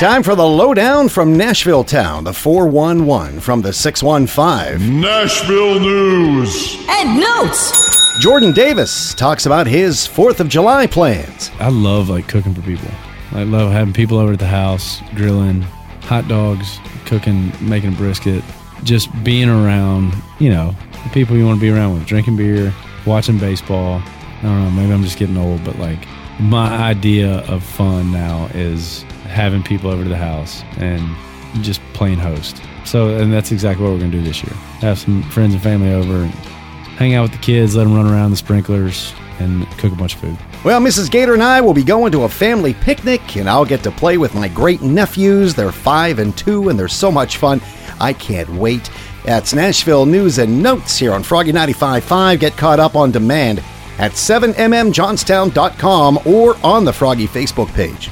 Time for the lowdown from Nashville Town, the 411 from the 615. Nashville News. And notes. Jordan Davis talks about his 4th of July plans. I love like cooking for people. I love having people over at the house, grilling, hot dogs, cooking, making a brisket, just being around, you know, the people you want to be around with, drinking beer, watching baseball. I don't know, maybe I'm just getting old, but like my idea of fun now is having people over to the house and just playing host. So, and that's exactly what we're going to do this year. Have some friends and family over and hang out with the kids, let them run around the sprinklers, and cook a bunch of food. Well, Mrs. Gator and I will be going to a family picnic, and I'll get to play with my great nephews. They're five and two, and they're so much fun. I can't wait. That's Nashville News and Notes here on Froggy 95.5. Get caught up on demand at 7mmjohnstown.com or on the Froggy Facebook page.